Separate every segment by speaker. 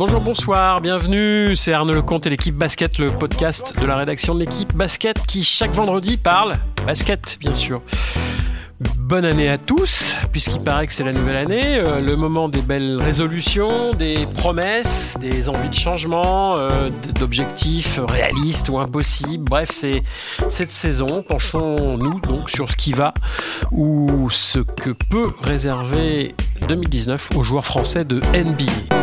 Speaker 1: Bonjour, bonsoir, bienvenue. C'est Arnaud Lecomte et l'équipe basket, le podcast de la rédaction de l'équipe basket qui chaque vendredi parle basket, bien sûr. Bonne année à tous, puisqu'il paraît que c'est la nouvelle année, euh, le moment des belles résolutions, des promesses, des envies de changement, euh, d'objectifs réalistes ou impossibles. Bref, c'est cette saison. Penchons-nous donc sur ce qui va ou ce que peut réserver 2019 aux joueurs français de NBA.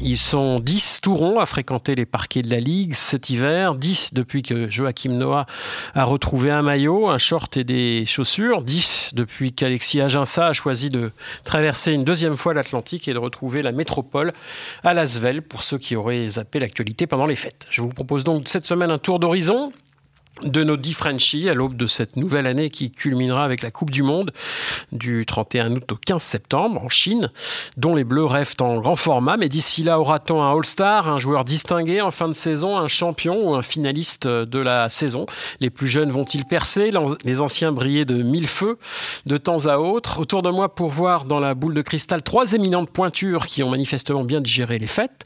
Speaker 1: Ils sont 10 tourons à fréquenter les parquets de la Ligue cet hiver, 10 depuis que Joachim Noah a retrouvé un maillot, un short et des chaussures, 10 depuis qu'Alexis Aginsa a choisi de traverser une deuxième fois l'Atlantique et de retrouver la métropole à Lasvel pour ceux qui auraient zappé l'actualité pendant les fêtes. Je vous propose donc cette semaine un tour d'horizon de nos dix Frenchies à l'aube de cette nouvelle année qui culminera avec la Coupe du Monde du 31 août au 15 septembre en Chine, dont les Bleus rêvent en grand format. Mais d'ici là, aura-t-on un All-Star, un joueur distingué en fin de saison, un champion ou un finaliste de la saison? Les plus jeunes vont-ils percer? Les anciens briller de mille feux de temps à autre Autour de moi pour voir dans la boule de cristal trois éminentes pointures qui ont manifestement bien digéré les fêtes.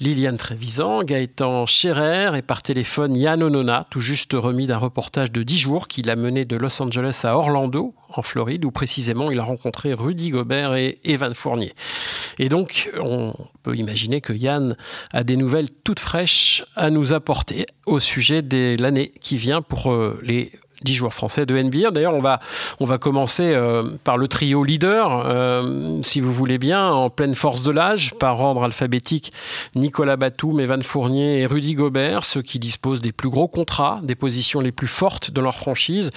Speaker 1: Liliane Trévisan, Gaëtan Scherer et par téléphone Yann Onona, tout juste d'un reportage de 10 jours qui l'a mené de Los Angeles à Orlando, en Floride, où précisément il a rencontré Rudy Gobert et Evan Fournier. Et donc, on peut imaginer que Yann a des nouvelles toutes fraîches à nous apporter au sujet de l'année qui vient pour euh, les 10 joueurs français de NBA. D'ailleurs, on va, on va commencer euh, par le trio leader, euh, si vous voulez bien, en pleine force de l'âge, par ordre alphabétique, Nicolas Batum, Evan Fournier et Rudy Gobert, ceux qui disposent des plus gros contrats, des positions les plus fortes de leur franchise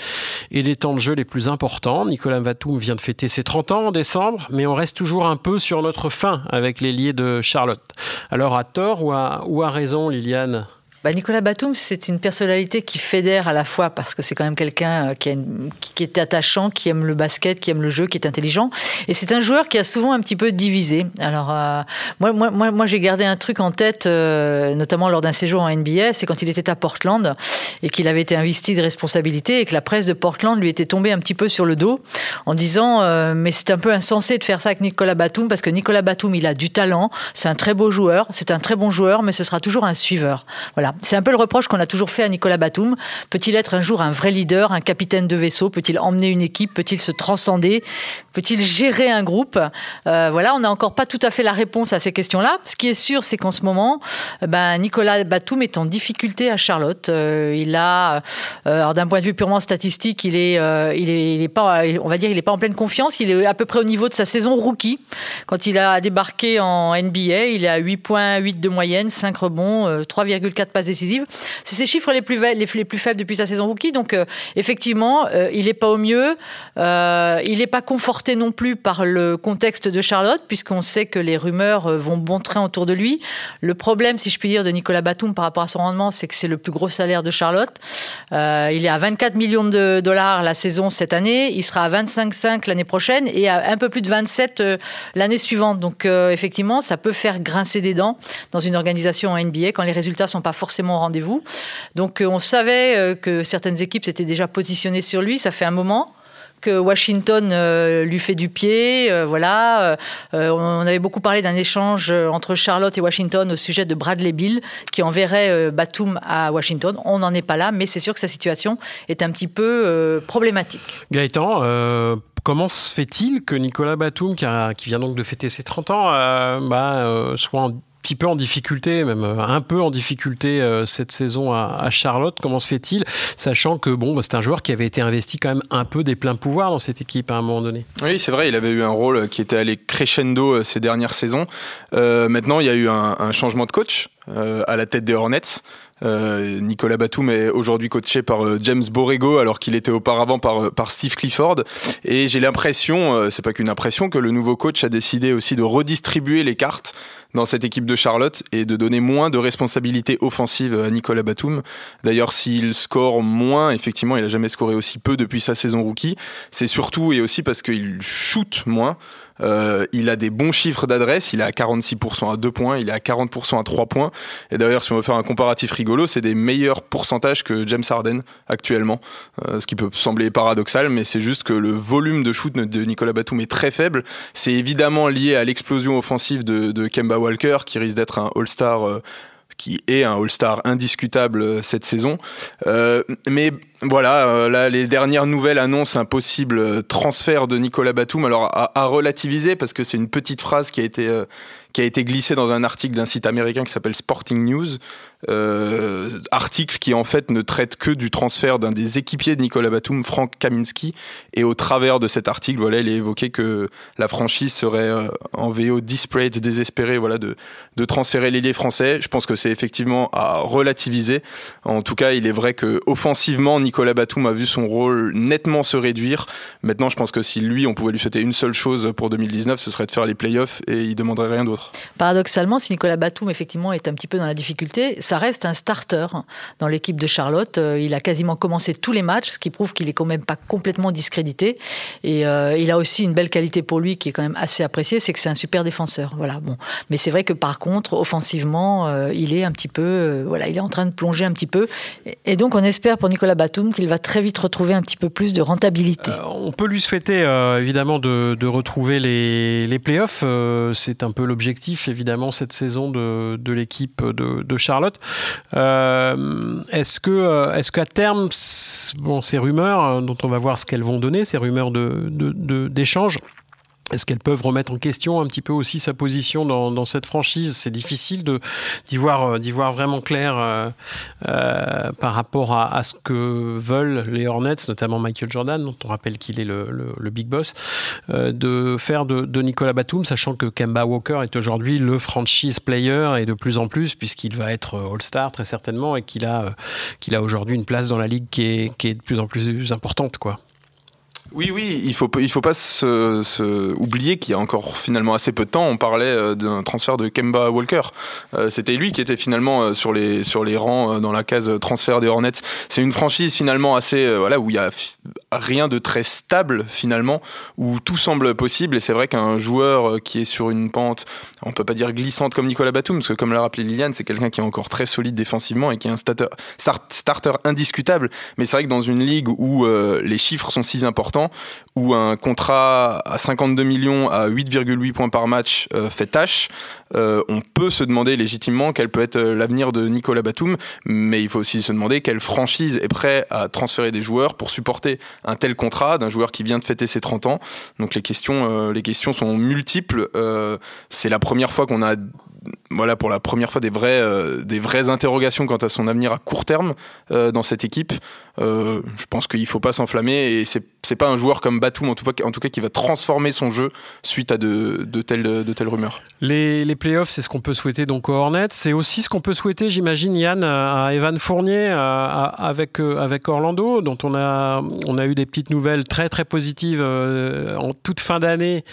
Speaker 1: et des temps de jeu les plus importants. Nicolas Batum vient de fêter ses 30 ans en décembre, mais on reste toujours un peu sur notre fin avec les liés de Charlotte. Alors, à tort ou à, ou à raison, Liliane?
Speaker 2: Bah, Nicolas Batum, c'est une personnalité qui fédère à la fois parce que c'est quand même quelqu'un euh, qui, est attachant, qui aime le basket, qui aime le jeu, qui est intelligent. Et c'est un joueur qui a souvent un petit peu divisé. Alors, euh, moi, moi, moi, moi j'ai gardé un truc en tête, euh, notamment lors d'un séjour en NBA, c'est quand il était à Portland et qu'il avait été investi de responsabilité et que la presse de Portland lui était tombée un petit peu sur le dos en disant Mais c'est un peu insensé de faire ça avec Nicolas Batum parce que Nicolas Batum, il a du talent, c'est un très beau joueur, c'est un très bon joueur, mais ce sera toujours un suiveur. Voilà. C'est un peu le reproche qu'on a toujours fait à Nicolas Batum. Peut-il être un jour un vrai leader, un capitaine de vaisseau? Peut-il emmener une équipe? Peut-il se transcender? Peut-il gérer un groupe? Euh, Voilà, on n'a encore pas tout à fait la réponse à ces questions-là. Ce qui est sûr, c'est qu'en ce moment, euh, ben, Nicolas Batum est en difficulté à Charlotte. Euh, il a, d'un point de vue purement statistique, il est, il est, pas, on va dire, il est pas en pleine confiance. Il est à peu près au niveau de sa saison rookie. Quand il a débarqué en NBA, il est à 8,8 de moyenne, 5 rebonds, 3,4 passes C'est ses chiffres les plus, les, plus faibles depuis sa saison rookie. Donc, euh, effectivement, euh, il n'est pas au mieux. Euh, il n'est pas conforté non plus par le contexte de Charlotte, puisqu'on sait que les rumeurs vont bon train autour de lui. Le problème, si je puis dire, de Nicolas Batum par rapport à son rendement, c'est que c'est le plus gros salaire de Charlotte. il est à 24 millions de dollars la saison cette année. Il sera à 25,5 l'année prochaine et à un peu plus de 27 l'année suivante. Donc, effectivement, ça peut faire grincer des dents dans une organisation en NBA quand les résultats sont pas forcément forcément au rendez-vous. Donc euh, on savait euh, que certaines équipes s'étaient déjà positionnées sur lui, ça fait un moment que Washington euh, lui fait du pied. voilà, on avait beaucoup parlé d'un échange entre Charlotte et Washington au sujet de Bradley Bill qui enverrait Batum à Washington. On n'en est pas là, mais c'est sûr que sa situation est un petit peu problématique.
Speaker 1: Gaëtan. Comment se fait-il que Nicolas Batum, qui, vient donc de fêter ses 30 ans, bah, soit en petit peu en difficulté, même euh, un peu en difficulté euh, cette saison à, Charlotte. Comment se fait-il, sachant que bon, bah, c'est un joueur qui avait été investi quand même un peu des pleins pouvoirs dans cette équipe à un moment donné?
Speaker 3: Oui, c'est vrai, il avait eu un rôle qui était allé crescendo euh, ces dernières saisons. maintenant, il y a eu un, changement de coach à la tête des Hornets. Nicolas Batum est aujourd'hui coaché par James Borrego alors qu'il était auparavant par, par Steve Clifford et j'ai l'impression, c'est pas qu'une impression, que le nouveau coach a décidé aussi de redistribuer les cartes dans cette équipe de Charlotte et de donner moins de responsabilités offensives à Nicolas Batum. D'ailleurs, s'il score moins, effectivement, il a jamais scoré aussi peu depuis sa saison rookie. C'est surtout et aussi parce qu'il shoot moins. Euh, il a des bons chiffres d'adresse, il est à 46% à 2 points, il est à 40% à 3 points. Et d'ailleurs, si on veut faire un comparatif rigolo, c'est des meilleurs pourcentages que James Harden actuellement. Euh, ce qui peut sembler paradoxal, mais c'est juste que le volume de shoot de Nicolas Batum est très faible. C'est évidemment lié à l'explosion offensive de, de Kemba Walker, qui risque d'être un All-Star qui est un All-Star indiscutable euh, cette saison. Euh, mais voilà, euh, là, les dernières nouvelles annoncent un possible transfert de Nicolas Batum. Alors, à, relativiser, parce que c'est une petite phrase qui a été, qui a été glissée dans un article d'un site américain qui s'appelle Sporting News. Euh, article qui en fait ne traite que du transfert d'un des équipiers de Nicolas Batum, Frank Kaminski. Et au travers de cet article, voilà, il est évoqué que la franchise serait euh, en VO disparate, désespérée, voilà, de, de transférer l'ailier français. Je pense que c'est effectivement à relativiser. En tout cas, il est vrai que offensivement, Nicolas Batum a vu son rôle nettement se réduire. Maintenant, je pense que si lui, on pouvait lui souhaiter une seule chose pour 2019, ce serait de faire les playoffs et il demanderait rien d'autre.
Speaker 2: Paradoxalement, si Nicolas Batum effectivement est un petit peu dans la difficulté, ça reste un starter dans l'équipe de Charlotte. Euh, il a quasiment commencé tous les matchs, ce qui prouve qu'il est quand même pas complètement discrédité. Et euh, il a aussi une belle qualité pour lui qui est quand même assez appréciée, c'est que c'est un super défenseur. Voilà. Bon, mais c'est vrai que par contre, offensivement, euh, il est un petit peu, voilà, il est en train de plonger un petit peu. Et donc, on espère pour Nicolas Batum qu'il va très vite retrouver un petit peu plus de rentabilité.
Speaker 1: on peut lui souhaiter évidemment de, retrouver les, les playoffs. c'est un peu l'objectif évidemment cette saison de, de l'équipe de, Charlotte. Euh, est-ce que, euh, est-ce qu'à terme, bon, ces rumeurs euh, dont on va voir ce qu'elles vont donner, ces rumeurs de, d'échange, est-ce qu'elles peuvent remettre en question un petit peu aussi sa position dans, dans cette franchise? C'est difficile d'y, voir, euh, d'y voir vraiment clair euh, euh, par rapport à, à, ce que veulent les Hornets, notamment Michael Jordan, dont on rappelle qu'il est le, le, le big boss, euh, de faire de, de, Nicolas Batum, sachant que Kemba Walker est aujourd'hui le franchise player et de plus en plus, puisqu'il va être All-Star très certainement et qu'il a, qu'il a aujourd'hui une place dans la ligue qui est, qui est de plus en plus importante. quoi.
Speaker 3: Oui, oui, il faut faut pas se, oublier qu'il y a encore finalement assez peu de temps, on parlait euh, d'un transfert de Kemba Walker. Euh, c'était lui qui était finalement euh, sur les rangs dans la case transfert des Hornets. C'est une franchise finalement assez voilà où il y a rien de très stable finalement, où tout semble possible. Et c'est vrai qu'un joueur qui est sur une pente, on peut pas dire glissante comme Nicolas Batum, parce que comme l'a rappelé Liliane, c'est quelqu'un qui est encore très solide défensivement et qui est un starter, starter indiscutable. Mais c'est vrai que dans une ligue où les chiffres sont si importants où un contrat à 52 millions à 8,8 points par match euh, fait tâche, euh, on peut se demander légitimement quel peut être euh, l'avenir de Nicolas Batum, mais il faut aussi se demander quelle franchise est prête à transférer des joueurs pour supporter un tel contrat d'un joueur qui vient de fêter ses 30 ans. Donc les questions, les questions sont multiples. c'est la première fois qu'on a voilà pour la première fois des vraies, euh, des vraies interrogations quant à son avenir à court terme euh, dans cette équipe. Euh, je pense qu'il faut pas s'enflammer et c'est c'est pas un joueur comme Batum en tout, cas, en tout cas qui va transformer son jeu suite à de, de, telles, de telles rumeurs.
Speaker 1: Les, les playoffs, c'est ce qu'on peut souhaiter donc aux Hornets. C'est aussi ce qu'on peut souhaiter, j'imagine, Yann, à Evan Fournier avec, avec Orlando, dont on a, on a eu des petites nouvelles très très positives en toute fin d'année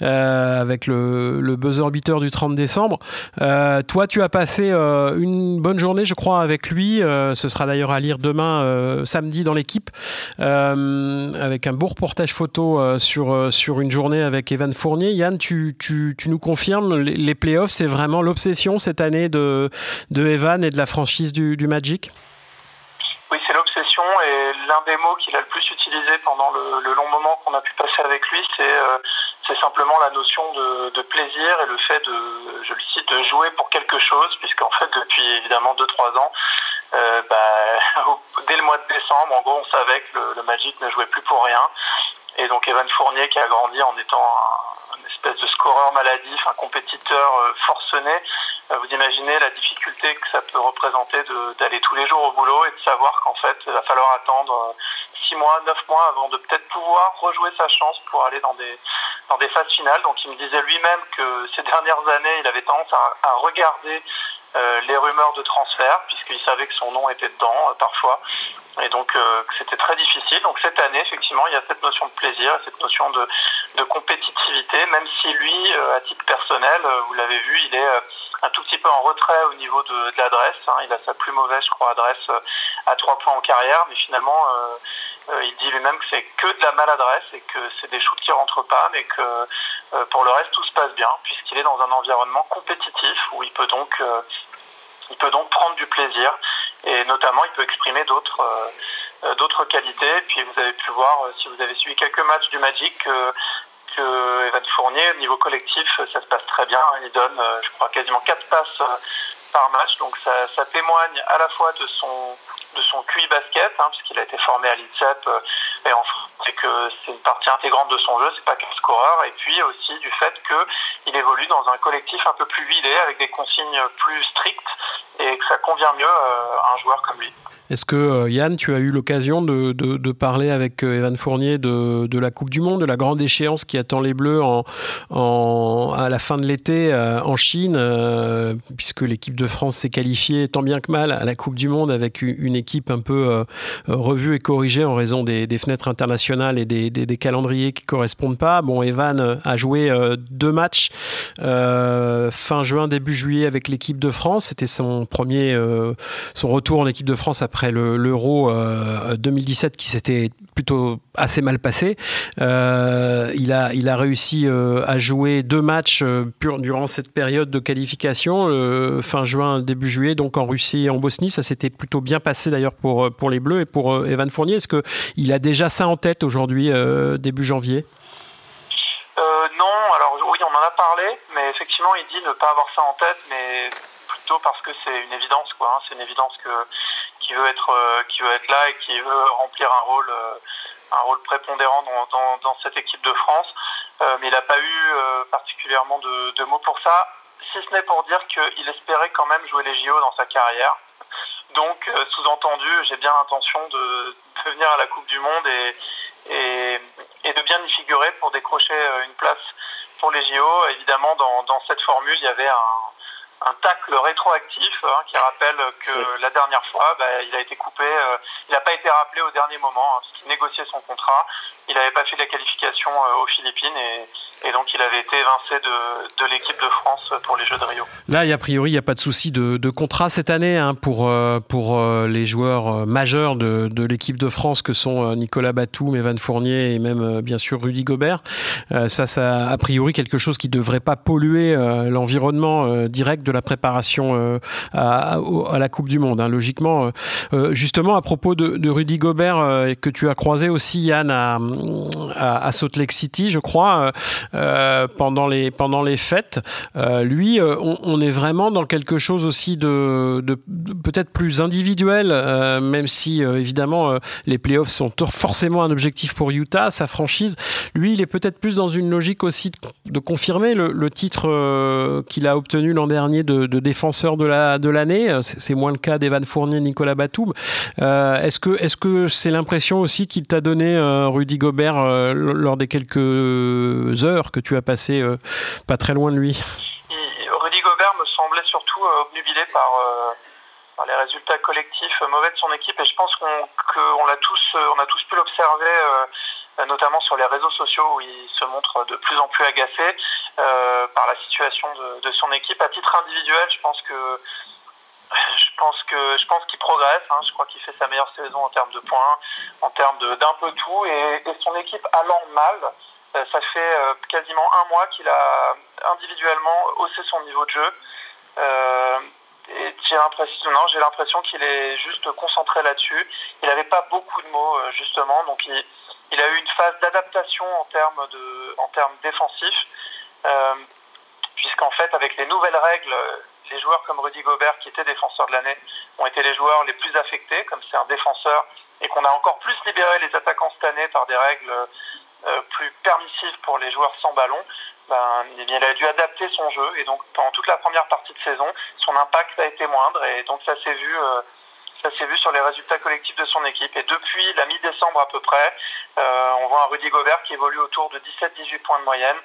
Speaker 1: avec le, le buzzer beater du 30 décembre. Euh, toi, tu as passé euh, une bonne journée, je crois, avec lui. Euh, ce sera d'ailleurs à lire demain, samedi, dans l'équipe, avec un beau reportage photo sur, sur une journée avec Evan Fournier. Yann, tu, tu, nous confirmes, les, playoffs, c'est vraiment l'obsession cette année de, de Evan et de la franchise du, Magic?
Speaker 4: Oui, c'est l'obsession et l'un des mots qu'il a le plus utilisé pendant le, long moment qu'on a pu passer avec lui, c'est c'est simplement la notion de, plaisir et le fait de, je le cite, de jouer pour quelque chose, puisqu'en fait depuis évidemment 2-3 ans, euh, bah, dès le mois de décembre, en gros, on savait que le, Magic ne jouait plus pour rien. Et donc Evan Fournier qui a grandi en étant un, une espèce de scoreur maladif, un compétiteur euh, forcené, vous imaginez la difficulté que ça peut représenter d'aller tous les jours au boulot et de savoir qu'en fait il va falloir attendre euh, six mois, neuf mois avant de peut-être pouvoir rejouer sa chance pour aller dans des dans des phases finales. Donc il me disait lui-même que ces dernières années, il avait tendance à, regarder euh, les rumeurs de transfert, puisqu'il savait que son nom était dedans euh, parfois, et donc euh, c'était très difficile. Donc cette année, effectivement, il y a cette notion de plaisir, cette notion de, de compétitivité, même si lui, à titre personnel, vous l'avez vu, il est un tout petit peu en retrait au niveau de, de l'adresse. Hein. Il a sa plus mauvaise, je crois, adresse à trois points en carrière, mais finalement, euh, il dit lui-même que c'est que de la maladresse et que c'est des shoots qui rentrent pas, mais que euh, pour le reste tout se passe bien puisqu'il est dans un environnement compétitif où il peut donc euh, il peut donc prendre du plaisir et notamment il peut exprimer d'autres d'autres qualités. Puis vous avez pu voir si vous avez suivi quelques matchs du Magic que Evan Fournier, au niveau collectif, ça se passe très bien. Il donne, je crois, quasiment 4 passes par match. Donc ça, témoigne à la fois de son de son QI basket, hein, puisqu'il a été formé à l'INSEP et en c'est que c'est une partie intégrante de son jeu, c'est pas qu'un scoreur, et puis aussi du fait qu'il évolue dans un collectif un peu plus vidé, avec des consignes plus strictes, et que ça convient mieux à un joueur comme lui.
Speaker 1: Est-ce que euh, Yann, tu as eu l'occasion de, parler avec euh, Evan Fournier de, la Coupe du Monde, de la grande échéance qui attend les Bleus à la fin de l'été euh, en Chine, puisque l'équipe de France s'est qualifiée tant bien que mal à la Coupe du Monde avec une équipe un peu revue et corrigée en raison des, fenêtres internationales et des, calendriers qui correspondent pas. Bon, Evan a joué deux matchs fin juin, début juillet avec l'équipe de France. C'était son premier, son retour en équipe de France après après l'Euro 2017 euh, qui s'était plutôt assez mal passé. Euh, il, a, il a réussi euh, à jouer deux matchs durant cette période de qualification, fin juin, début juillet, donc en Russie et en Bosnie. Ça s'était plutôt bien passé d'ailleurs pour, pour les Bleus et pour Evan Fournier. Est-ce qu'il a déjà ça en tête aujourd'hui, début janvier?
Speaker 4: Non, alors oui, on en a parlé, mais effectivement, il dit ne pas avoir ça en tête, mais plutôt parce que c'est une évidence, quoi. Hein. C'est une évidence que qui veut être euh, qui veut être là et qui veut remplir un rôle euh, un rôle prépondérant dans, dans, cette équipe de France. Euh, mais il n'a pas eu particulièrement de, de, mots pour ça, si ce n'est pour dire qu'il espérait quand même jouer les JO dans sa carrière. Donc, sous-entendu, j'ai bien l'intention de, de, venir à la Coupe du Monde et, et, et, de bien y figurer pour décrocher une place pour les JO. Évidemment, dans, dans cette formule, il y avait un, un tacle rétroactif hein, qui rappelle que la dernière fois, bah, il a été coupé, euh, il n'a pas été rappelé au dernier moment, hein, parce qu'il négociait son contrat. Il n'avait pas fait la qualification euh, aux Philippines et, et donc il avait été évincé de, de l'équipe de France pour les Jeux de Rio.
Speaker 1: Là, a priori, il n'y a pas de souci de, de, contrat cette année hein, pour, euh, pour les joueurs majeurs de, de l'équipe de France que sont Nicolas Batum, Evan Fournier et même bien sûr Rudy Gobert. Ça, ça a priori quelque chose qui ne devrait pas polluer l'environnement direct de la préparation à, à, la Coupe du Monde. Hein. Logiquement, justement à propos de, Rudy Gobert que tu as croisé aussi Yann à, Salt Lake City, je crois. Euh, pendant les pendant les fêtes. Euh, lui, euh, on, est vraiment dans quelque chose aussi de, peut-être plus individuel, même si évidemment les playoffs sont forcément un objectif pour Utah, sa franchise. Lui, il est peut-être plus dans une logique aussi de, confirmer le, titre qu'il a obtenu l'an dernier de, défenseur de la de l'année. C'est moins le cas d'Evan Fournier, Nicolas Batum. est-ce que est-ce que c'est l'impression aussi qu'il t'a donné Rudy Gobert lors des quelques heures que tu as passé euh, pas très loin de lui?
Speaker 4: Rudy Gobert me semblait surtout euh, obnubilé par, euh, par, les résultats collectifs mauvais de son équipe et je pense qu'on l'a tous, on a tous pu l'observer notamment sur les réseaux sociaux où il se montre de plus en plus agacé par la situation de, son équipe. À titre individuel, je pense que je pense que je pense qu'il progresse. Hein. Je crois qu'il fait sa meilleure saison en termes de points, en termes d'un peu tout, et, son équipe allant mal. Euh, ça fait euh, quasiment un mois qu'il a individuellement haussé son niveau de jeu. Euh, et j'ai l'impression, non, j'ai l'impression qu'il est juste concentré là-dessus. Il n'avait pas beaucoup de mots justement, donc il, il a eu une phase d'adaptation en termes de, en termes défensifs, euh, puisqu'en fait avec les nouvelles règles, les joueurs comme Rudy Gobert qui était défenseur de l'année ont été les joueurs les plus affectés, comme c'est un défenseur et qu'on a encore plus libéré les attaquants cette année par des règles euh, plus permissif pour les joueurs sans ballon, ben, il a dû adapter son jeu et donc pendant toute la première partie de saison, son impact a été moindre et donc ça s'est vu. Euh, ça s'est vu sur les résultats collectifs de son équipe. Et depuis la mi-décembre à peu près, euh, on voit un Rudy Gobert qui évolue autour de 17-18 points de moyenne,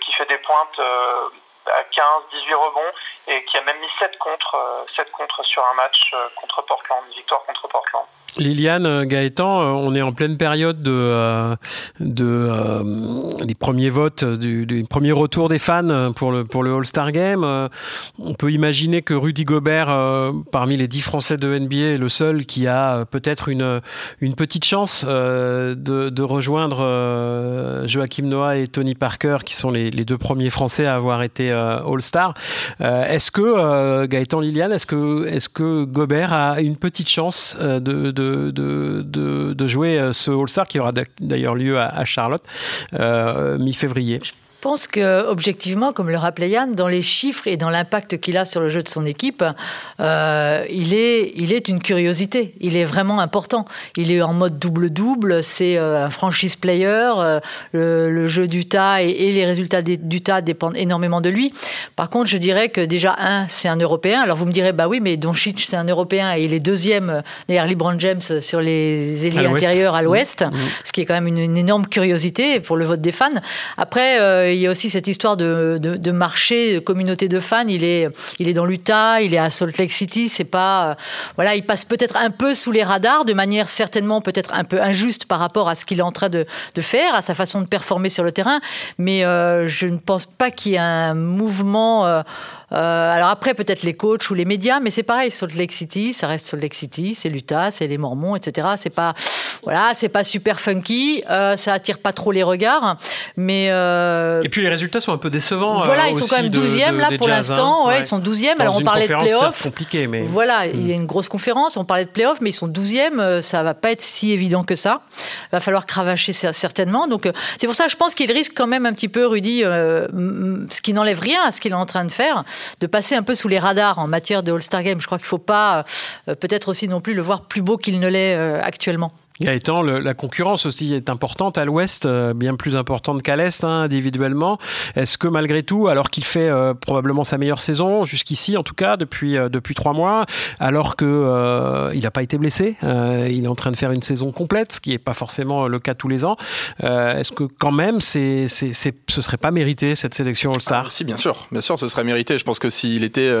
Speaker 4: qui fait des pointes à 15, 18 rebonds et qui a même mis 7 contre, 7 contre sur un match contre Portland, une victoire contre Portland.
Speaker 1: Liliane euh, Gaëtan, euh, on est en pleine période de, euh, de des premiers votes, du, premier retour des fans pour le pour le All-Star Game. On peut imaginer que Rudy Gobert, parmi les dix Français de NBA, est le seul qui a peut-être une une petite chance de, rejoindre Joachim Noah et Tony Parker, qui sont les, les deux premiers Français à avoir été All-Star. Est-ce que Gaëtan Liliane, est-ce que est-ce que Gobert a une petite chance de, de, jouer ce All-Star qui aura d'ailleurs lieu à, Charlotte mi-février
Speaker 2: je pense que objectivement, comme le rappelait Yann, dans les chiffres et dans l'impact qu'il a sur le jeu de son équipe, euh, il, est, il est une curiosité. Il est vraiment important. Il est en mode double-double. C'est euh, un franchise player. Euh, le, jeu d'Utah et, et, les résultats d'Utah dépendent énormément de lui. Par contre, je dirais que déjà, un, c'est un Européen. Alors vous me direz, bah oui, mais Doncic, c'est un Européen et il est deuxième derrière LeBron James sur les ailiers intérieurs à l'ouest, mmh. ce qui est quand même une, une, énorme curiosité pour le vote des fans. Après, il y a aussi cette histoire de, de, marché, de communauté de fans. Il est, il est dans l'Utah, il est à Salt Lake City. C'est pas, euh, voilà, il passe peut-être un peu sous les radars, de manière certainement peut-être un peu injuste par rapport à ce qu'il est en train de, de, faire, à sa façon de performer sur le terrain. Mais euh, je ne pense pas qu'il y ait un mouvement. Euh, alors après, peut-être les coachs ou les médias, mais c'est pareil. Salt Lake City, ça reste Salt Lake City, c'est l'Utah, c'est les Mormons, etc. C'est pas, voilà, c'est pas super funky, euh, ça attire pas trop les regards, mais. Euh,
Speaker 1: Et puis les résultats sont un peu décevants.
Speaker 2: Voilà, ils sont quand même 12e là pour l'instant. Hein. Ouais, Ils sont 12e. Alors on parlait de playoffs.
Speaker 1: compliqué, mais.
Speaker 2: Voilà, il y a hmm. une grosse conférence. On parlait de playoffs, mais ils sont 12e. Ça va pas être si évident que ça. Il va falloir cravacher certainement. Donc c'est pour ça que je pense qu'il risque quand même un petit peu, Rudy, ce qui n'enlève rien à ce qu'il est en train de faire de passer un peu sous les radars en matière de All-Star Game. Je crois qu'il ne faut pas euh, peut-être aussi non plus le voir plus beau qu'il ne l'est euh, actuellement.
Speaker 1: Gaëtan, le, la concurrence aussi est importante à l'ouest, euh, bien plus importante qu'à l'est hein, individuellement. Est-ce que malgré tout, alors qu'il fait euh, probablement sa meilleure saison jusqu'ici, en tout cas depuis euh, depuis trois mois, alors que il n'a pas été blessé, il est en train de faire une saison complète, ce qui n'est pas forcément le cas tous les ans. Est-ce que quand même, c'est, c'est, ce serait pas mérité cette sélection All-Star?
Speaker 3: Ah, Si, bien sûr, bien sûr, ce serait mérité. Je pense que s'il était,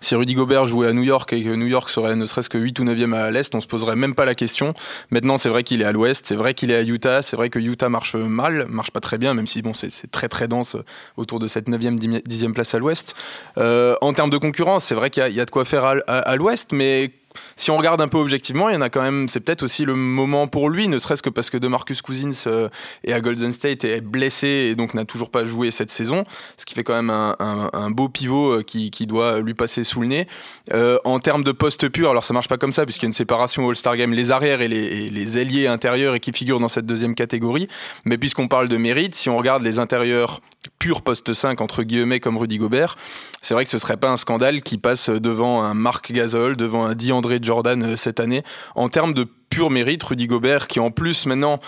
Speaker 3: si Rudy Gobert jouait à New York et que New York serait ne serait-ce que 8 ou 9e à l'est, on se poserait même pas la question. Maintenant c'est vrai qu'il est à l'ouest, c'est vrai qu'il est à Utah, c'est vrai que Utah marche mal, marche pas très bien, même si bon, c'est très très dense autour de cette 9e, 10e place à l'ouest. Euh, en termes de concurrence, c'est vrai qu'il y, a de quoi faire à l'ouest, mais si on regarde un peu objectivement, il y en a quand même. C'est peut-être aussi le moment pour lui, ne serait-ce que parce que DeMarcus Cousins euh, est à Golden State est blessé et donc n'a toujours pas joué cette saison, ce qui fait quand même un, beau pivot euh, qui, doit lui passer sous le nez. Euh, en termes de poste pur, alors ça marche pas comme ça puisqu'il y a une séparation All-Star Game, les arrières et les, les, ailiers intérieurs et qui figurent dans cette deuxième catégorie. Mais puisqu'on parle de mérite, si on regarde les intérieurs pur poste 5 entre guillemets comme Rudy Gobert, c'est vrai que ce serait pas un scandale qui passe devant un Marc Gasol, devant un DeAndre Jordan euh, cette année. En termes de pur mérite, Rudy Gobert, qui en plus maintenant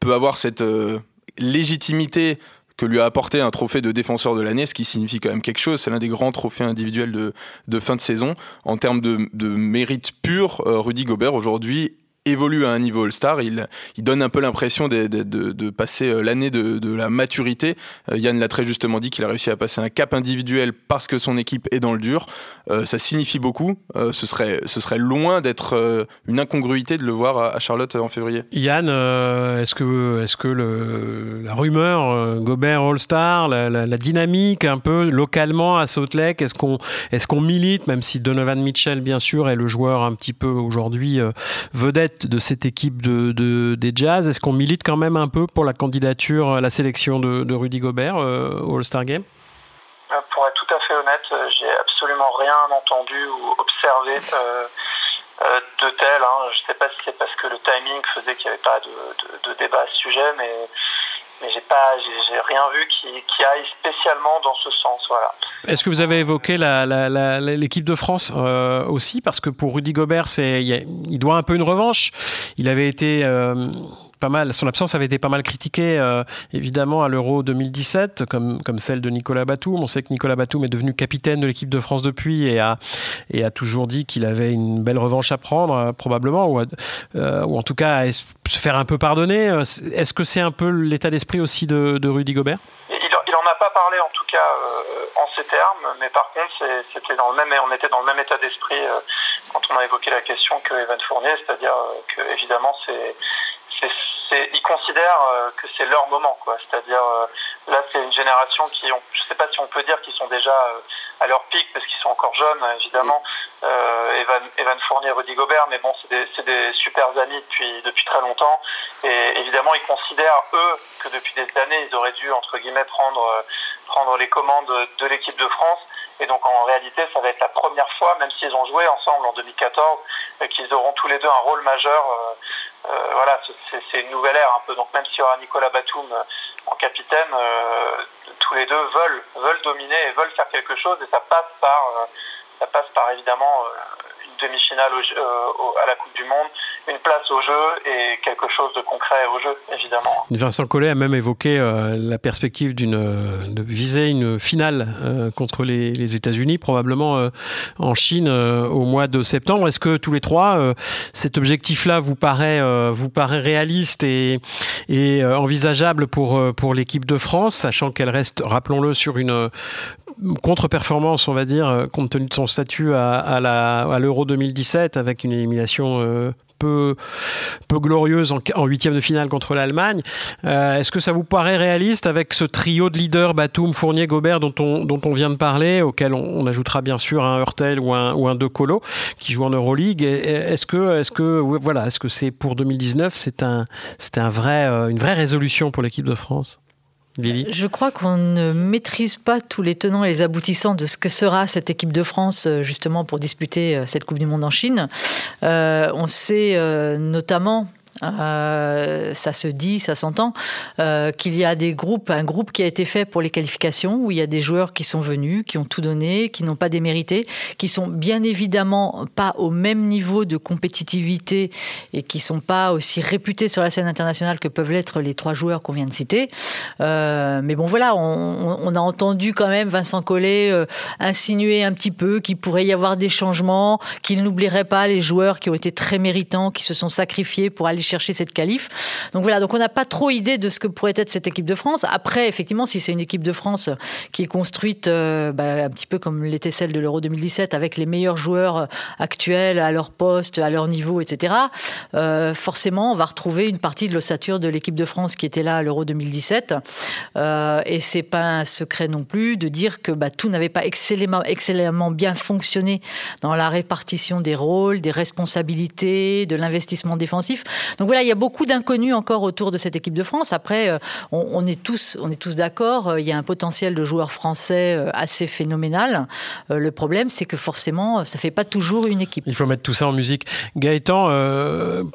Speaker 3: peut avoir cette euh, légitimité que lui a apporté un trophée de défenseur de l'année, ce qui signifie quand même quelque chose. C'est l'un des grands trophées individuels de, fin de saison. En termes de, mérite pur, euh, Rudy Gobert aujourd'hui évolue à un niveau All-Star, il, donne un peu l'impression de, passer euh, l'année de, la maturité. Euh, Yann l'a très justement dit qu'il a réussi à passer un cap individuel parce que son équipe est dans le dur. Euh, ça signifie beaucoup. ce, serait, ce serait loin d'être une incongruité de le voir à, Charlotte en février.
Speaker 1: Yann, est-ce que, est-ce que le, la rumeur Gobert All-Star, la, dynamique un peu localement à Salt Lake, est-ce qu'on est milite, même si Donovan Mitchell, bien sûr, est le joueur un petit peu aujourd'hui vedette de cette équipe de, des Jazz? Est-ce qu'on milite quand même un peu pour la candidature, la sélection de, Rudy Gobert euh, au All-Star Game?
Speaker 4: Euh, Pour être tout à fait honnête, euh, j'ai absolument rien entendu ou observé de tel. Hein. Je ne sais pas si c'est parce que le timing faisait qu'il n'y avait pas de, débat à ce sujet, mais mais j'ai pas, rien vu qui, aille spécialement dans ce sens.
Speaker 1: Est-ce que vous avez évoqué l'équipe de France euh, aussi? Parce que pour Rudy Gobert, il doit un peu une revanche. Il avait été euh, pas mal, son absence avait été pas mal critiquée, euh, évidemment, à l'Euro 2017, comme, comme celle de Nicolas Batum. On sait que Nicolas Batum est devenu capitaine de l'équipe de France depuis et a, et a toujours dit qu'il avait une belle revanche à prendre, euh, probablement, ou, euh, ou en tout cas à se faire un peu pardonner. Est-ce que c'est un peu l'état d'esprit aussi de, Rudy Gobert?
Speaker 4: Il n'en a pas parlé en tout cas en ces termes, mais par contre c'était dans le même, on était dans le même état d'esprit quand on a évoqué la question que Evan Fournier, c'est-à-dire que évidemment c'est ils considèrent euh, que c'est leur moment, quoi. C'est-à-dire, euh, là, c'est une génération qui, ont, je sais pas si on peut dire qu'ils sont déjà euh, à leur pic parce qu'ils sont encore jeunes, évidemment. Evan, Evan Fournier, Rudy Gobert, mais bon, c'est des, des, super amis depuis, depuis très longtemps. Et évidemment, ils considèrent, eux, que depuis des années, ils auraient dû, entre guillemets, prendre, prendre les commandes de l'équipe de France. Et donc en réalité, ça va être la première fois, même s'ils ont joué ensemble en 2014, qu'ils auront tous les deux un rôle majeur. Voilà, c'est une nouvelle ère un peu. Donc même s'il y aura Nicolas Batum en capitaine, tous les deux veulent, veulent dominer et veulent faire quelque chose. Et ça passe par, ça passe par évidemment demi-finale euh, à la Coupe du Monde, une place au jeu et quelque chose de concret au jeu, évidemment.
Speaker 1: Vincent Collet a même évoqué euh, la perspective d'une de viser une finale euh, contre les, États-Unis, probablement en Chine au mois de septembre. Est-ce que tous les trois, cet objectif-là vous paraît vous paraît réaliste et, envisageable pour pour l'équipe de France, sachant qu'elle reste, rappelons-le, sur une contre-performance, on va dire, compte tenu de son statut à, l'Euro 2017 avec une élimination euh, peu, glorieuse en huitième de finale contre l'Allemagne. Euh, est-ce que ça vous paraît réaliste avec ce trio de leaders, Batum, Fournier, Gobert, dont on, dont on vient de parler, auquel on, ajoutera bien sûr un Hurtel ou un, ou un De Colo qui joue en Euroleague? Est-ce que, est-ce que, voilà, est-ce que pour 2019, c'est un, un vrai, euh, une vraie résolution pour l'équipe de France?
Speaker 2: Je crois qu'on ne maîtrise pas tous les tenants et les aboutissants de ce que sera cette équipe de France euh, justement pour disputer euh, cette Coupe du Monde en Chine. Euh, on sait notamment euh, ça se dit, ça s'entend, euh, qu'il y a des groupes, un groupe qui a été fait pour les qualifications, où il y a des joueurs qui sont venus, qui ont tout donné, qui n'ont pas démérité, qui sont bien évidemment pas au même niveau de compétitivité et qui sont pas aussi réputés sur la scène internationale que peuvent l'être les trois joueurs qu'on vient de citer. Euh, mais bon, voilà, on, on, a entendu quand même Vincent Collet euh, insinuer un petit peu qu'il pourrait y avoir des changements, qu'il n'oublierait pas les joueurs qui ont été très méritants, qui se sont sacrifiés pour aller chercher cette qualif. Donc voilà, donc on n'a pas trop idée de ce que pourrait être cette équipe de France. Après, effectivement, si c'est une équipe de France qui est construite euh, bah, un petit peu comme l'était celle de l'Euro 2017, avec les meilleurs joueurs actuels à leur poste, à leur niveau, etc., euh, forcément, on va retrouver une partie de l'ossature de l'équipe de France qui était là à l'Euro 2017. Euh, et c'est pas un secret non plus de dire que bah, tout n'avait pas excellemment, excellemment bien fonctionné dans la répartition des rôles, des responsabilités, de l'investissement défensif. Donc voilà, il y a beaucoup d'inconnus encore autour de cette équipe de France. Après, euh, on, est tous, on est tous d'accord. Euh, il y a un potentiel de joueurs français euh, assez phénoménal. Le problème, c'est que forcément, ça fait pas toujours une équipe.
Speaker 1: Il faut mettre tout ça en musique. Gaëtan,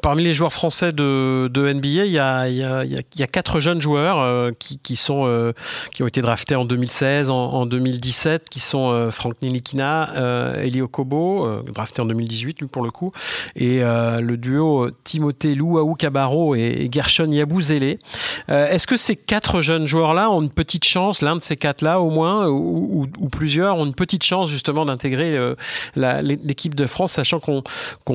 Speaker 1: parmi les joueurs français de, NBA, il y, a, quatre jeunes joueurs qui, sont, qui ont été draftés en 2016, en, 2017, qui sont Franck Nilikina, Elio Kobo, drafté en 2018 lui pour le coup, et le duo Timothée Lou Louaou Cabarro et Gershon Yabouzélé. Euh, est-ce que ces quatre jeunes joueurs-là ont une petite chance, l'un de ces quatre-là au moins, ou, plusieurs, ont une petite chance justement d'intégrer euh, l'équipe de France, sachant qu'on,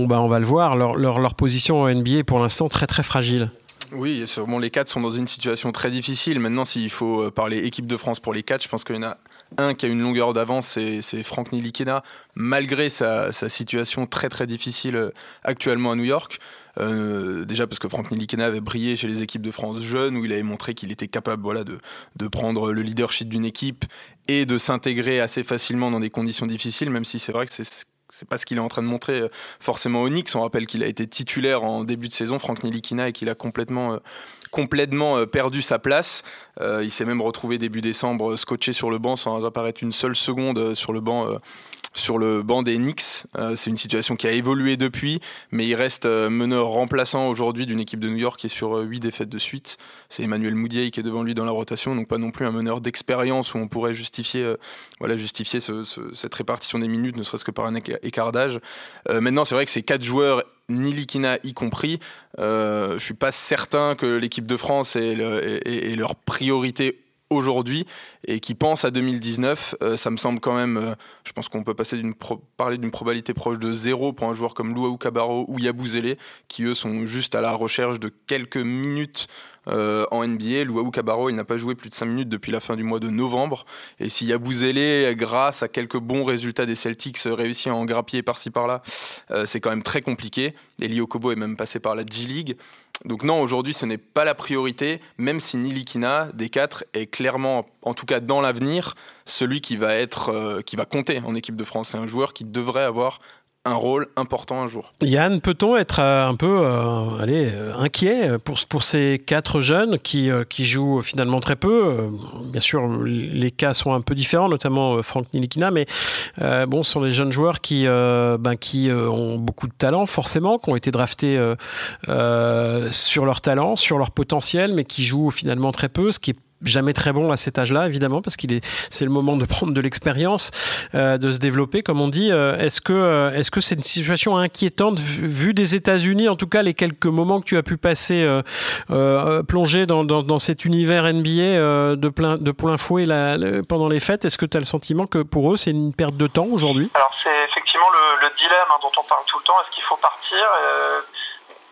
Speaker 1: bah, on va le voir, leur, leur, position en NBA est pour l'instant très très fragile?
Speaker 3: Oui, sûrement les quatre sont dans une situation très difficile. Maintenant, s'il faut euh, parler équipe de France pour les quatre, je pense qu'il y en a un qui a une longueur d'avance, c'est Franck Nilikina, malgré sa, situation très très difficile actuellement à New York. Euh, déjà parce que Franck Nilikina avait brillé chez les équipes de France jeunes, où il avait montré qu'il était capable voilà, de, de prendre le leadership d'une équipe et de s'intégrer assez facilement dans des conditions difficiles, même si c'est vrai que c'est c'est pas ce qu'il est en train de montrer euh, forcément au Knicks. On rappelle qu'il a été titulaire en début de saison, Franck Nilikina, et qu'il a complètement, euh, complètement perdu sa place. il s'est même retrouvé début décembre scotché sur le banc sans apparaître une seule seconde sur le banc sur le banc des Knicks. Euh, c'est une situation qui a évolué depuis, mais il reste euh, meneur remplaçant aujourd'hui d'une équipe de New York qui est sur 8 euh, défaites de suite. C'est Emmanuel Moudier qui est devant lui dans la rotation, donc pas non plus un meneur d'expérience où on pourrait justifier, voilà, justifier cette répartition des minutes, ne serait-ce que par un écart d'âge. maintenant, c'est vrai que ces quatre joueurs Nilikina y compris. Euh, je suis pas certain que l'équipe de France ait, leur priorité aujourd'hui et qui pense à 2019, euh, ça me semble quand même, euh, je pense qu'on peut passer d'une parler d'une probabilité proche de zéro pour un joueur comme Louaou Cabarro ou Yabouzélé, qui eux sont juste à la recherche de quelques minutes euh, en NBA. Louaou Cabarro, il n'a pas joué plus de 5 minutes depuis la fin du mois de novembre. Et si Yabouzélé, grâce à quelques bons résultats des Celtics, réussit à en grappiller par-ci par-là, c'est quand même très compliqué. Eli Okobo est même passé par la G-League. Donc non, aujourd'hui, ce n'est pas la priorité, même si Nilikina, des quatre, est clairement, en tout cas dans l'avenir, celui qui va être, euh, qui va compter en équipe de France. C'est un joueur qui devrait avoir un rôle important un jour.
Speaker 1: Yann, peut-on être un peu allez, inquiet pour, pour ces quatre jeunes qui, qui jouent finalement très peu Bien sûr, les cas sont un peu différents, notamment Franck Nilikina, mais bon, ce sont des jeunes joueurs qui, ben, qui ont beaucoup de talent, forcément, qui ont été draftés sur leur talent, sur leur potentiel, mais qui jouent finalement très peu, ce qui est jamais très bon à cet âge-là, évidemment, parce qu'il est, c'est le moment de prendre de l'expérience, euh, de se développer, comme on dit. Euh, est-ce que, euh, est-ce que c'est une situation inquiétante vu, des États-Unis, en tout cas les quelques moments que tu as pu passer plongé dans, dans, cet univers NBA de plein, de plein fouet pendant les fêtes Est-ce que tu as le sentiment que pour eux c'est une perte de temps aujourd'hui?
Speaker 4: Alors c'est effectivement le, dilemme hein, dont on parle tout le temps. Est-ce qu'il faut partir?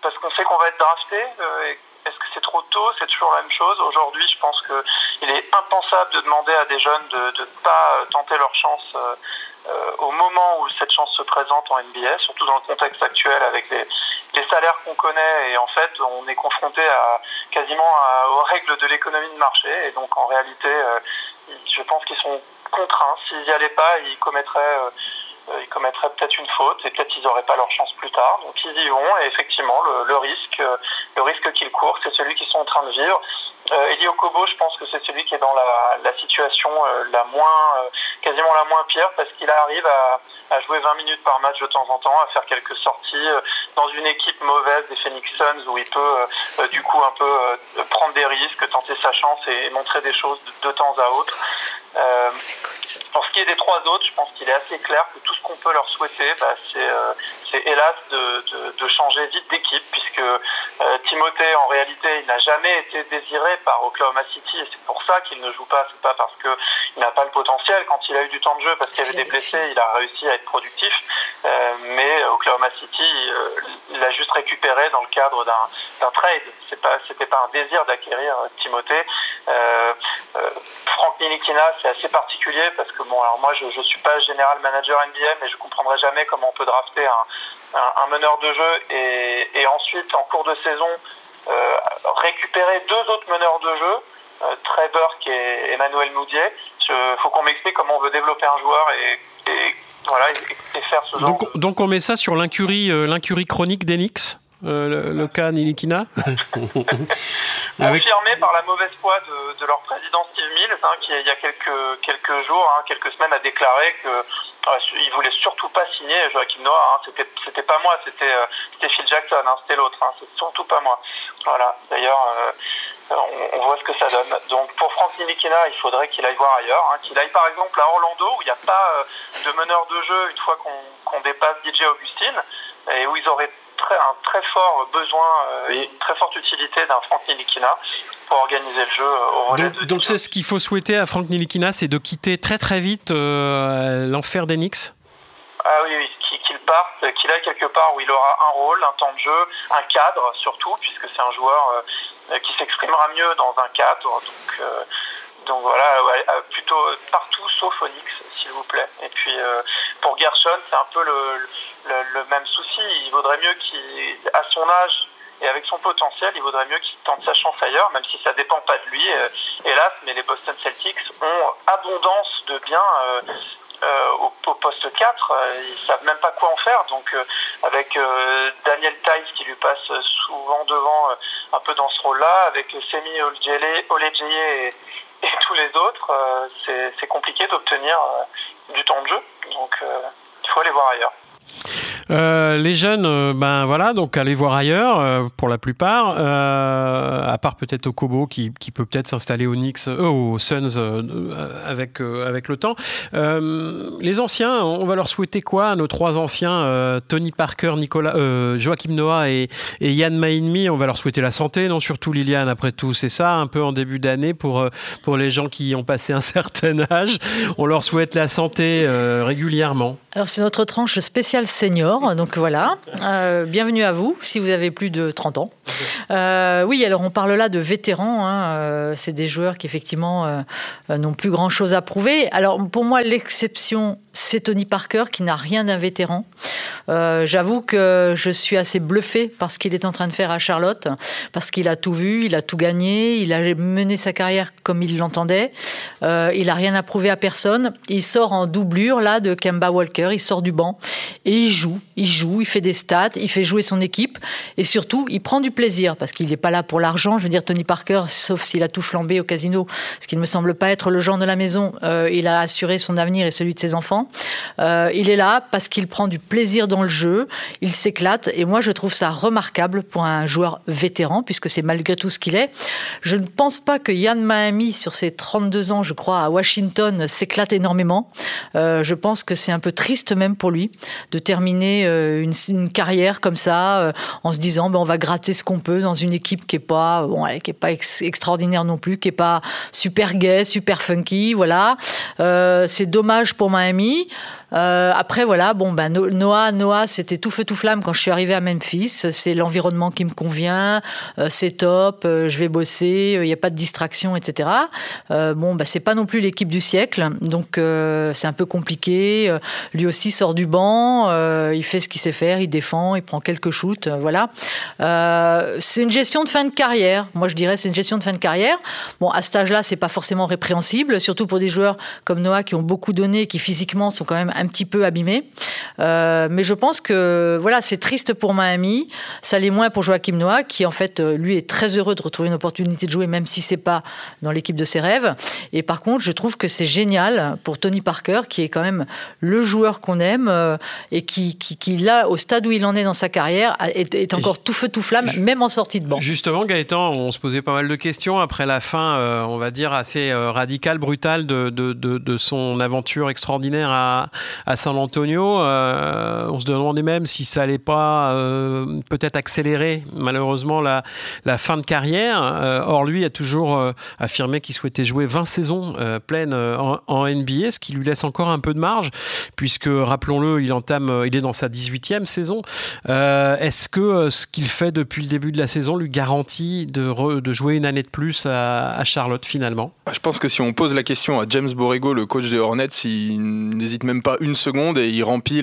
Speaker 4: Parce qu'on sait qu'on va être drafté est-ce que c'est trop tôt? C'est toujours la même chose. Aujourd'hui, je pense qu'il est impensable de demander à des jeunes de ne pas euh, tenter leur chance euh, euh, au moment où cette chance se présente en NBA, surtout dans le contexte actuel avec les, salaires qu'on connaît. Et en fait, on est confronté à quasiment aux règles de l'économie de marché. Et donc, en réalité, je pense qu'ils sont contraints. S'ils n'y allaient pas, ils commettraient ils commettraient peut-être une faute et peut-être ils n'auraient pas leur chance plus tard. Donc ils y vont et effectivement le, risque, euh, le risque qu'ils courent, c'est celui qu'ils sont en train de vivre. Euh, Eli Okobo, je pense que c'est celui qui est dans la, situation euh, la moins, quasiment la moins pire parce qu'il arrive à, jouer 20 minutes par match de temps en temps, à faire quelques sorties dans une équipe mauvaise des Phoenix Suns où il peut du coup un peu prendre des risques, tenter sa chance et, montrer des choses de temps à autre. Pour ce qui est des trois autres, je pense qu'il est assez clair que tout ce qu'on peut leur souhaiter, bah, euh, c'est hélas de, de, de, changer vite d'équipe, puisque euh, Timothée, en réalité, il n'a jamais été désiré par Oklahoma City, et c'est pour ça qu'il ne joue pas. C'est pas parce qu'il n'a pas le potentiel. Quand il a eu du temps de jeu, parce qu'il y avait des blessés, il a réussi à être productif. Euh, mais Oklahoma City, euh, il l'a juste récupéré dans le cadre d'un trade. C'est pas, c'était pas un désir d'acquérir Timothée. Franck Nilikina, c'est assez particulier parce que bon, alors moi je ne suis pas général manager NBA, mais je comprendrai jamais comment on peut drafter un, un, meneur de jeu et, et, ensuite en cours de saison euh, récupérer deux autres meneurs de jeu, euh, Trey Burke et Emmanuel Moudier. Il faut qu'on m'explique comment on veut développer un joueur et, et voilà, et, faire ce genre.
Speaker 1: Donc, donc on met ça sur l'incurie, euh, l'incurie chronique d'Enix euh, le, cas Nilikina
Speaker 4: Confirmé par la mauvaise foi de, de leur président Steve Mills, hein, qui il y a quelques, quelques jours, hein, quelques semaines, a déclaré que euh, il voulait surtout pas signer Joachim Noah. Hein, c'était, c'était pas moi, c'était, euh, c'était Phil Jackson, hein, c'était l'autre. Hein, c'est surtout pas moi. Voilà. D'ailleurs, euh, on, on, voit ce que ça donne. Donc pour Franck Nilikina, il faudrait qu'il aille voir ailleurs, hein, qu'il aille par exemple à Orlando où il n'y a pas de meneur de jeu une fois qu'on, qu'on dépasse DJ Augustine et où ils auraient un très fort besoin, euh, une très forte utilité d'un Franck Nilikina pour organiser le jeu euh, au relais
Speaker 1: donc, Donc c'est ce qu'il faut souhaiter à Franck Nilikina, c'est de quitter très très vite euh, l'enfer d'Enix
Speaker 4: ah oui, oui qu'il parte, qu'il aille quelque part où il aura un rôle, un temps de jeu, un cadre surtout, puisque c'est un joueur qui s'exprimera mieux dans un cadre. Donc, donc voilà, plutôt partout sauf Onyx, s'il vous plaît. Et puis pour Gershon, c'est un peu le, même souci. Il vaudrait mieux qu'à son âge et avec son potentiel, il vaudrait mieux qu'il tente sa chance ailleurs, même si ça dépend pas de lui, euh, hélas. Mais les Boston Celtics ont abondance de biens. Euh, euh, au, poste 4, ils savent même pas quoi en faire. Donc avec Daniel Tice qui lui passe souvent devant un peu dans ce rôle-là, avec Semi Olejeye et, et tous les autres, c'est compliqué d'obtenir du temps de jeu. Donc il faut aller voir ailleurs.
Speaker 1: Euh, les jeunes, euh, ben voilà, donc allez voir ailleurs euh, pour la plupart, à part peut-être au Kobo qui, qui peut peut-être s'installer au Knicks, aux Suns avec avec le temps. les anciens, on va leur souhaiter quoi nos trois anciens, Tony Parker, Nicolas, Joachim Noah et, et Yann Mainmi On va leur souhaiter la santé, non? Surtout Liliane. Après tout, c'est ça, un peu en début d'année pour pour les gens qui ont passé un certain âge. On leur souhaite la santé régulièrement.
Speaker 2: Alors c'est notre tranche spéciale senior Donc voilà, bienvenue à vous si vous avez plus de 30 ans. oui, alors on parle là de vétérans. Hein, c'est des joueurs qui effectivement n'ont plus grand-chose à prouver. Alors pour moi, l'exception, c'est Tony Parker qui n'a rien d'un vétéran. J'avoue que je suis assez bluffé par ce qu'il est en train de faire à Charlotte, parce qu'il a tout vu, il a tout gagné, il a mené sa carrière comme il l'entendait. il n'a rien à prouver à personne. Il sort en doublure là de Kemba Walker, il sort du banc et il joue, il joue, il fait des stats, il fait jouer son équipe et surtout il prend du plaisir parce qu'il n'est pas là pour l'argent. Je veux dire Tony Parker, sauf s'il a tout flambé au casino, ce qui ne me semble pas être le genre de la maison. Euh, il a assuré son avenir et celui de ses enfants. Euh, il est là parce qu'il prend du plaisir dans le jeu, il s'éclate et moi je trouve ça remarquable pour un joueur vétéran puisque c'est malgré tout ce qu'il est. Je ne pense pas que Yann Miami sur ses 32 ans, je crois, à Washington s'éclate énormément. Euh, je pense que c'est un peu triste même pour lui de terminer euh, une, carrière comme ça euh, en se disant ben, on va gratter ce qu'on peut dans une équipe qui est pas qui est pas extraordinaire non plus, qui est pas super gay, super funky, voilà. c'est dommage pour Miami. Euh, après, voilà, bon, ben, Noah, Noah, c'était tout feu tout flamme quand je suis arrivée à Memphis. C'est l'environnement qui me convient, euh, c'est top, euh, je vais bosser, il n'y a pas de distraction, etc. bon, ben, c'est pas non plus l'équipe du siècle, donc c'est un peu compliqué. lui aussi sort du banc, il fait ce qu'il sait faire, il défend, il prend quelques shoots, voilà. c'est une gestion de fin de carrière. Moi, je dirais c'est une gestion de fin de carrière. Bon, à cet âge-là, c'est pas forcément répréhensible, surtout pour des joueurs comme Noah qui ont beaucoup donné, qui physiquement sont quand même un petit peu abîmé. Euh, mais je pense que voilà, c'est triste pour Miami. Ça l'est moins pour Joachim Noah, qui en fait, euh, lui, est très heureux de retrouver une opportunité de jouer, même si c'est pas dans l'équipe de ses rêves. Et par contre, je trouve que c'est génial pour Tony Parker, qui est quand même le joueur qu'on aime euh, et qui, qui, là, au stade où il en est dans sa carrière, est, encore tout feu tout flamme, même en sortie de banc.
Speaker 1: Justement, Gaëtan, on se posait pas mal de questions après la fin, on va dire assez radicale, brutale de, de, de, de son aventure extraordinaire à, à San Antonio. Euh, on se demandait même si ça allait pas euh, peut-être accélérer malheureusement la, fin de carrière. Euh, or, lui a toujours affirmé qu'il souhaitait jouer 20 saisons pleines en, NBA, ce qui lui laisse encore un peu de marge, puisque, rappelons-le, il entame, il est dans sa 18e saison. Est-ce que ce qu'il fait depuis le début de la saison lui garantit de, de jouer une année de plus à, à Charlotte finalement?
Speaker 3: Je pense que si on pose la question à James Borrego, le coach des Hornets, il n'hésite même pas une seconde et il remplit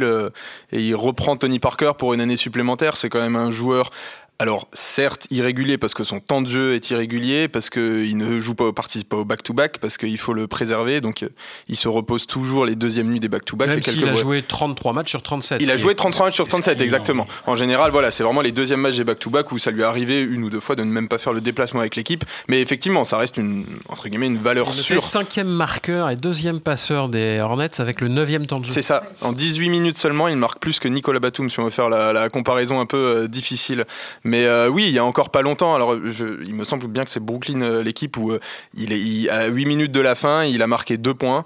Speaker 3: et il reprend Tony Parker pour une année supplémentaire. C'est quand même un joueur alors certes irrégulier parce que son temps de jeu est irrégulier, parce qu'il ne joue pas, participe pas au back-to-back, parce qu'il faut le préserver, donc euh, il se repose toujours les deuxièmes nuits des back-to-back.
Speaker 1: Même s'il a joué 33 matchs sur 37.
Speaker 3: Il a joué 33 matchs sur 37, exactement. En général, voilà, c'est vraiment les deuxièmes matchs des back-to-back où ça lui est arrivé une ou deux fois de ne même pas faire le déplacement avec l'équipe, mais effectivement, ça reste une, entre guillemets, une valeur
Speaker 1: il
Speaker 3: sûre.
Speaker 1: cinquième marqueur et deuxième passeur des Hornets avec le neuvième temps de jeu.
Speaker 3: C'est ça. En 18 minutes seulement, il marque plus que Nicolas Batum, si on veut faire la, comparaison un peu euh, difficile. Mais euh, oui, il y a encore pas longtemps. Alors, il me semble bien que c'est Brooklyn euh, l'équipe où euh, il est à 8 minutes de la fin, il a marqué deux points.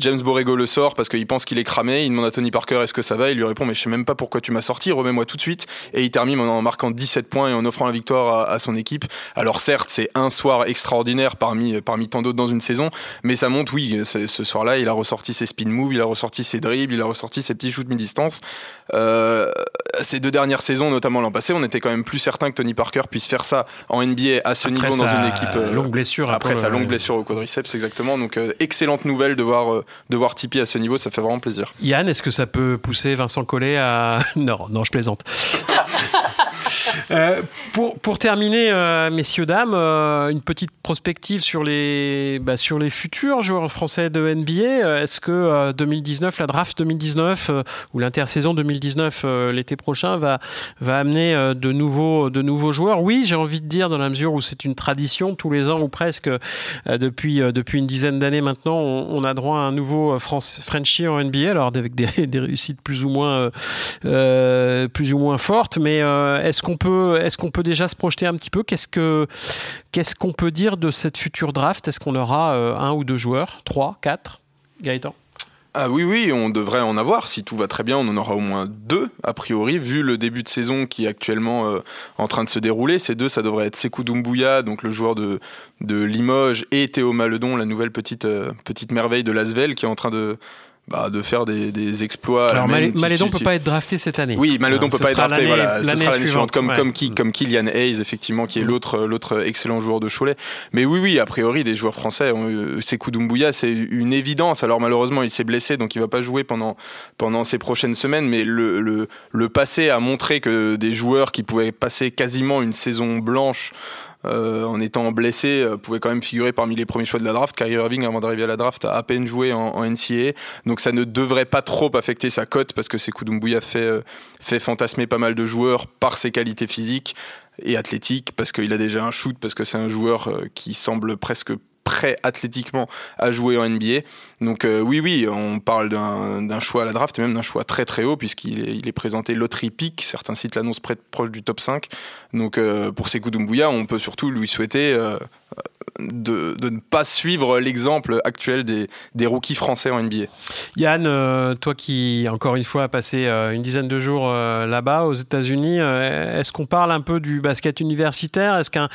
Speaker 3: James Borrego le sort parce qu'il pense qu'il est cramé. Il demande à Tony Parker est-ce que ça va? Il lui répond mais je sais même pas pourquoi tu m'as sorti. Remets-moi tout de suite. Et il termine en marquant 17 points et en offrant la victoire à, son équipe. Alors certes, c'est un soir extraordinaire parmi parmi tant d'autres dans une saison, mais ça montre oui. Ce, soir-là, il a ressorti ses spin moves, il a ressorti ses dribbles, il a ressorti ses petits shoots mi-distance. ces deux dernières saisons, notamment l'an passé, on était quand même plus certain que Tony Parker puisse faire ça en NBA à ce niveau dans une équipe.
Speaker 1: Euh, longue blessure.
Speaker 3: Après, sa longue blessure au quadriceps, exactement. Donc, euh, excellente nouvelle de voir, euh, de voir Tipeee à ce niveau, ça fait vraiment plaisir.
Speaker 1: Yann, est-ce que ça peut pousser Vincent Collet à. non, non, je plaisante. Euh, pour, terminer, euh, messieurs, dames, euh, une petite prospective sur les, bah, sur les futurs joueurs français de NBA. Est-ce que 2019, la draft 2019 ou l'intersaison 2019 l'été prochain va, va amener de, nouveaux, de nouveaux joueurs? Oui, j'ai envie de dire, dans la mesure où c'est une tradition, tous les ans ou presque, depuis, depuis une dizaine d'années maintenant, on, a droit à un nouveau France, Frenchie en NBA, alors avec des, des réussites plus ou moins, plus ou moins fortes, mais est-ce qu'on peut, est-ce qu'on peut déjà se projeter un petit peu? Qu'est-ce que, qu'est-ce qu'on peut dire de cette future draft? Est-ce qu'on aura euh, un ou deux joueurs, trois, quatre? Gaëtan?
Speaker 3: Ah oui, oui, on devrait en avoir. Si tout va très bien, on en aura au moins deux, a priori, vu le début de saison qui est actuellement euh, en train de se dérouler. Ces deux, ça devrait être Sekou Doumbouya, donc le joueur de, de Limoges, et Théo Maledon, la nouvelle petite, euh, petite merveille de Lasvel, qui est en train de, bah, de faire des, exploits.
Speaker 1: Alors Malédon peut pas être drafté cette année.
Speaker 3: Oui, Malédon peut pas être drafté. Voilà, ce sera l'année suivante, comme comme qui, comme Kylian Hayes effectivement, qui est mm. l'autre l'autre excellent joueur de Cholet. Mais oui, oui, a priori des joueurs français. Sekou Doumbouya, c'est une évidence. Alors malheureusement, il s'est blessé, donc il va pas jouer pendant pendant ces prochaines semaines. Mais le, le, le passé a montré que des joueurs qui pouvaient passer quasiment une saison blanche euh, en étant blessé, euh, pouvait quand même figurer parmi les premiers choix de la draft. Kyrie Irving, avant d'arriver à la draft, a à peine joué en, en, NCAA. Donc ça ne devrait pas trop affecter sa cote parce que Sekou Doumbouya fait, euh, fait fantasmer pas mal de joueurs par ses qualités physiques et athlétiques parce qu'il a déjà un shoot, parce que c'est un joueur qui semble presque prêt athlétiquement à jouer en NBA. Donc euh, oui, oui, on parle d'un choix à la draft et même d'un choix très très haut puisqu'il est, présenté loterie pick. Certains sites l'annoncent proche du top 5. Donc euh, pour Sekou Doumbouya, on peut surtout lui souhaiter de, ne pas suivre l'exemple actuel des, rookies français en NBA.
Speaker 1: Yann, euh, toi qui, encore une fois, a passé euh, une dizaine de jours euh, là-bas aux États-Unis, est-ce qu'on parle un peu du basket universitaire? Est-ce qu'un,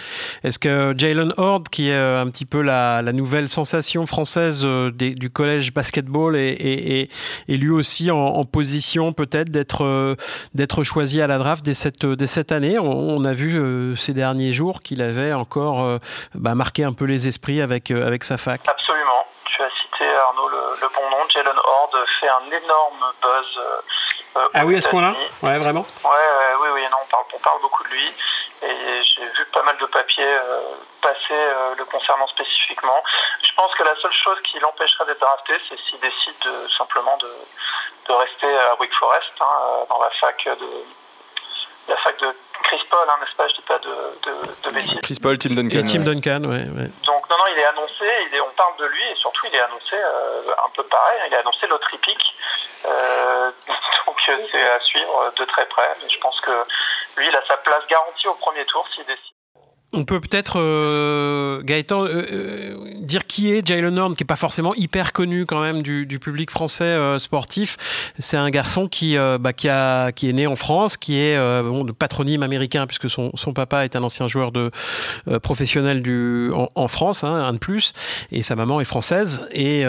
Speaker 1: est que Jalen Horde, qui est un petit peu la, nouvelle sensation française du collège basketball, est, lui aussi en, position peut-être d'être, d'être choisi à la draft dès cette, dès cette année? On, a vu ces derniers jours qu'il avait encore bah, marqué un peu les esprits avec, euh, avec sa fac.
Speaker 4: Absolument. Tu as cité Arnaud le, bon nom. Jalen Horde fait un énorme buzz. Euh,
Speaker 1: euh, ah oui, à ce point-là? Ouais, vraiment?
Speaker 4: Ouais, oui, oui, non, on parle, on parle beaucoup de lui. Et j'ai vu pas mal de papiers passer le concernant spécifiquement. Je pense que la seule chose qui l'empêcherait d'être drafté, c'est s'il décide de, simplement de, de, rester à Wake Forest, hein, dans la fac de, la fac de Chris Paul, hein, n'est-ce pas Je dis pas de, de, de bêtises.
Speaker 3: Chris Paul, Tim Duncan.
Speaker 1: Et Tim Duncan, ouais. ouais.
Speaker 4: Donc non, non, il est annoncé, il est, on parle de lui et surtout il est annoncé euh, un peu pareil, il est annoncé l'autre Euh, donc euh, c'est à suivre de très près. Mais je pense que lui, il a sa place garantie au premier tour s'il décide.
Speaker 1: On peut peut-être, euh, Gaëtan, euh, euh, dire qui est Jalen Horn, qui n'est pas forcément hyper connu quand même du, public français sportif. C'est un garçon qui, bah, qui, a, qui est né en France, qui est bon, de patronyme américain, puisque son, son, papa est un ancien joueur de, professionnel du, en, France, hein, un de plus, et sa maman est française. Et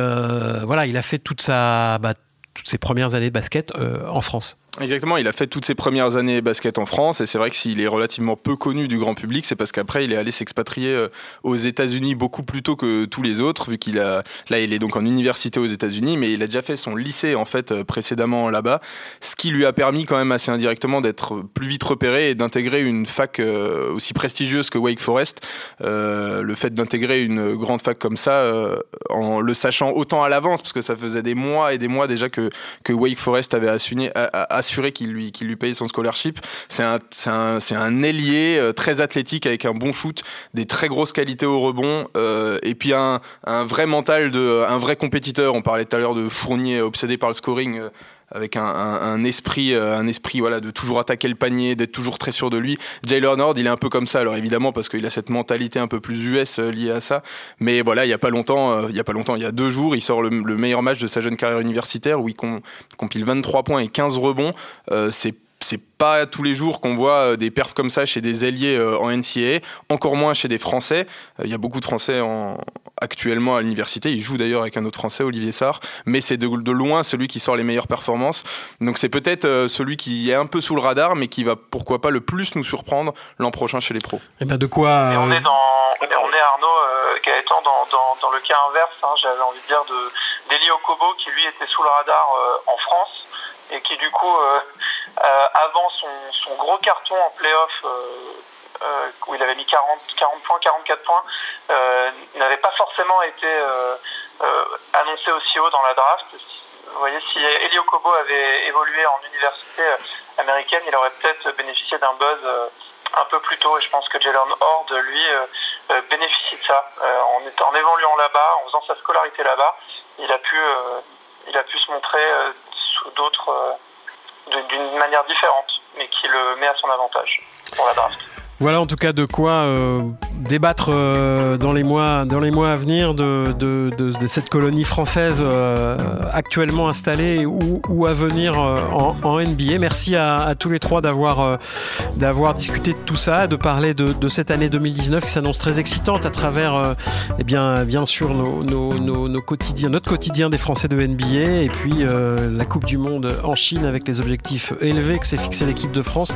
Speaker 1: voilà, il a fait toute sa, bah, toutes ses premières années de basket en France.
Speaker 3: Exactement, il a fait toutes ses premières années basket en France et c'est vrai que s'il est relativement peu connu du grand public, c'est parce qu'après il est allé s'expatrier euh, aux États-Unis beaucoup plus tôt que tous les autres, vu qu'il a là il est donc en université aux États-Unis, mais il a déjà fait son lycée en fait euh, précédemment là-bas, ce qui lui a permis quand même assez indirectement d'être plus vite repéré et d'intégrer une fac euh, aussi prestigieuse que Wake Forest. le fait d'intégrer une grande fac comme ça, en le sachant autant à l'avance, parce que ça faisait des mois et des mois déjà que que Wake Forest avait assuré qu'il lui, paye son scholarship. C'est un, ailier euh, très athlétique avec un bon shoot, des très grosses qualités au rebond, euh, et puis un, vrai mental, un vrai compétiteur. On parlait tout à l'heure de Fournier obsédé par le scoring. Euh, avec un, un, esprit, un esprit voilà, de toujours attaquer le panier, d'être toujours très sûr de lui. Jalen Nord, il est un peu comme ça, alors évidemment parce qu'il a cette mentalité un peu plus US liée à ça. Mais voilà, il y a pas longtemps, il y a pas longtemps, il y a deux jours, il sort le, meilleur match de sa jeune carrière universitaire où il compile 23 points et 15 rebonds. C'est pas tous les jours qu'on voit euh, des perfs comme ça chez des alliés euh, en NCAA, encore moins chez des Français. Euh, il y a beaucoup de Français en, actuellement à l'université. Il joue d'ailleurs avec un autre Français, Olivier Sarr, mais c'est de, de, loin celui qui sort les meilleures performances. Donc c'est peut-être celui qui est un peu sous le radar, mais qui va pourquoi pas le plus nous surprendre l'an prochain chez les pros.
Speaker 1: Et eh bien de quoi
Speaker 4: on est dans, on est Arnaud Gaëtan dans, dans, dans, le cas inverse. Hein, J'avais envie de dire de d'Eli Okobo qui lui était sous le radar en France et qui du coup euh, avant son, gros carton en playoff, euh, euh, où il avait mis 40, 40 points, 44 points, n'avait pas forcément été annoncé aussi haut dans la draft. Vous voyez, si Elio Kobo avait évolué en université américaine, il aurait peut-être bénéficié d'un buzz un peu plus tôt. Et je pense que Jalen Horde, lui, bénéficie de ça. en, en évoluant là-bas, en faisant sa scolarité là-bas, il a pu, il a pu se montrer sous d'autres d'une manière différente, mais qui le met à son avantage pour la draft.
Speaker 1: Voilà en tout cas de quoi, euh, débattre euh, dans les mois dans les mois à venir de, cette colonie française euh, actuellement installée ou, à venir euh, en, NBA. Merci à, tous les trois d'avoir discuté de tout ça, de parler de, cette année 2019 qui s'annonce très excitante à travers eh bien bien sûr nos, quotidiens notre quotidien des Français de NBA et puis la Coupe du Monde en Chine avec les objectifs élevés que s'est fixé l'équipe de France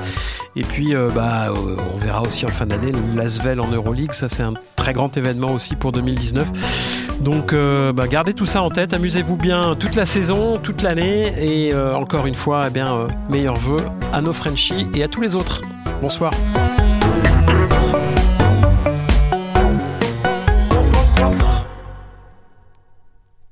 Speaker 1: et puis bah on verra aussi en fin d'année l'Asvel en Euroleague. Ça, c'est un très grand événement aussi pour 2019. Donc, euh, bah, gardez tout ça en tête. Amusez-vous bien toute la saison, toute l'année. Et euh, encore une fois, eh bien, euh, meilleurs vœux à nos Frenchies et à tous les autres. Bonsoir.